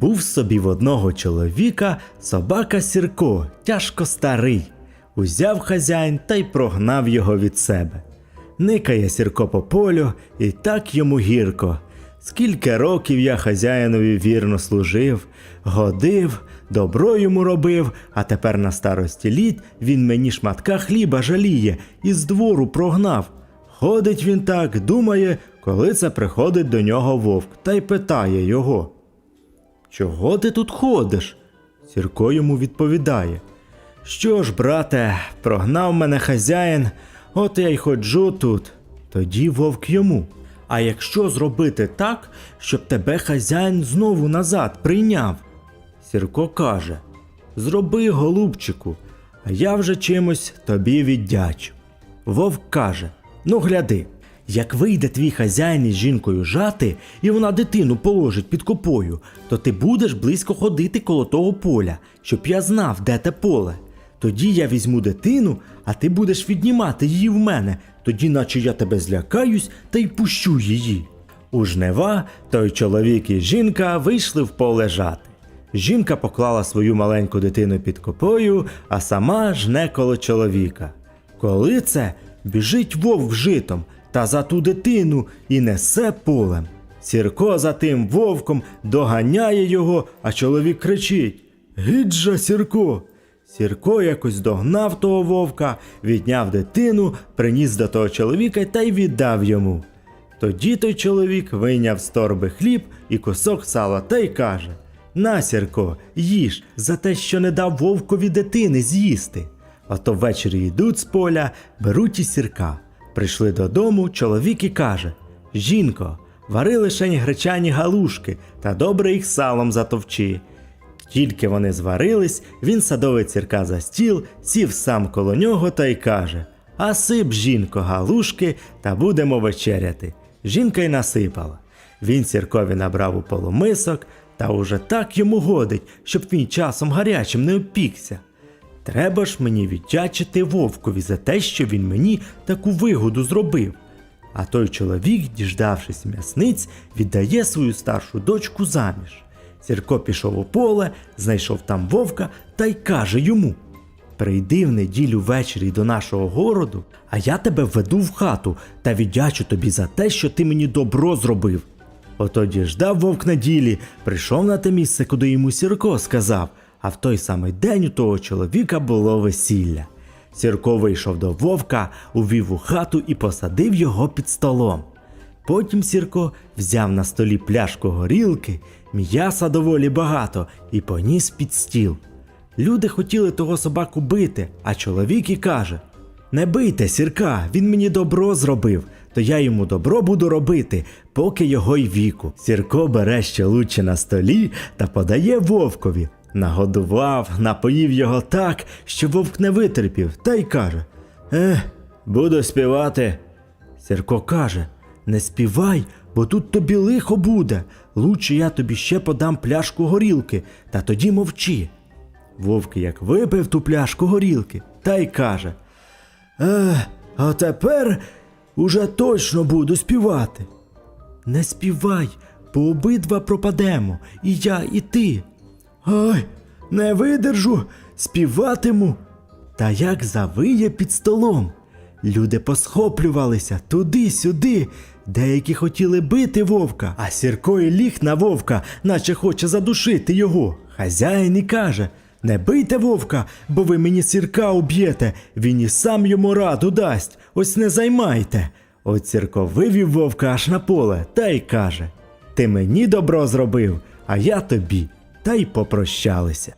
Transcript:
Був собі в одного чоловіка собака Сірко, тяжко старий. Узяв хазяїн та й прогнав його від себе. Никає Сірко по полю, і так йому гірко. Скільки років я хазяїнові вірно служив, годив, добро йому робив, а тепер на старості літ він мені шматка хліба жаліє і з двору прогнав. Ходить він так, думає, коли це приходить до нього вовк, та й питає його. Чого ти тут ходиш? Сірко йому відповідає. Що ж, брате, прогнав мене хазяїн, от я й ходжу тут. Тоді вовк йому. А якщо зробити так, щоб тебе хазяїн знову назад прийняв? Сірко каже: Зроби, голубчику, а я вже чимось тобі віддячу. Вовк каже: Ну, гляди, як вийде твій хазяїн із жінкою жати, і вона дитину положить під копою, то ти будеш близько ходити коло того поля, щоб я знав, де те поле. Тоді я візьму дитину, а ти будеш віднімати її в мене, тоді, наче я тебе злякаюсь та й пущу її. У жнива той чоловік і жінка вийшли в поле жати. Жінка поклала свою маленьку дитину під копою, а сама жне коло чоловіка. Коли це біжить вовк житом та за ту дитину і несе полем. Сірко за тим вовком доганяє його, а чоловік кричить: Гиджа, Сірко! Сірко якось догнав того вовка, відняв дитину, приніс до того чоловіка та й віддав йому. Тоді той чоловік вийняв з торби хліб і кусок сала та й каже: На, Сірко, їж за те, що не дав вовкові дитини з'їсти. Ото ввечері йдуть з поля, беруть і сірка. Прийшли додому, чоловік і каже: Жінко, вари лишень гречані галушки та добре їх салом затовчи. Тільки вони зварились, він садовий цірка за стіл, сів сам коло нього та й каже: А сип, жінко, галушки, та будемо вечеряти. Жінка й насипала. Він сіркові набрав у полумисок, та уже так йому годить, щоб він часом гарячим не опікся. Треба ж мені віддячити вовкові за те, що він мені таку вигоду зробив. А той чоловік, діждавшись м'ясниць, віддає свою старшу дочку заміж. Сірко пішов у поле, знайшов там вовка та й каже йому: Прийди в неділю ввечері до нашого городу, а я тебе введу в хату та віддячу тобі за те, що ти мені добро зробив. Ото діждав вовк неділі, прийшов на те місце, куди йому Сірко сказав, а в той самий день у того чоловіка було весілля. Сірко вийшов до вовка, увів у хату і посадив його під столом. Потім Сірко взяв на столі пляшку горілки, м'яса доволі багато і поніс під стіл. Люди хотіли того собаку бити, а чоловік і каже: Не бийте, сірка, він мені добро зробив, то я йому добро буду робити, поки його й віку. Сірко бере ще лучше на столі та подає вовкові. Нагодував, напоїв його так, що вовк не витерпів, та й каже: Ех, буду співати. Сірко каже: Не співай, бо тут тобі лихо буде. Лучше я тобі ще подам пляшку горілки, та тоді мовчи. Вовк як випив ту пляшку горілки, та й каже: Е, а тепер уже точно буду співати. Не співай, бо обидва пропадемо, і я, і ти. Ой, не видержу, співатиму. Та як завиє під столом. Люди посхоплювалися туди-сюди. Деякі хотіли бити вовка, а Сірко і ліг на вовка, наче хоче задушити його. Хазяїн і каже: Не бийте вовка, бо ви мені сірка уб'єте, він і сам йому раду дасть, ось не займайте. От Сірко вивів вовка аж на поле та й каже: Ти мені добро зробив, а я тобі, та й попрощалися.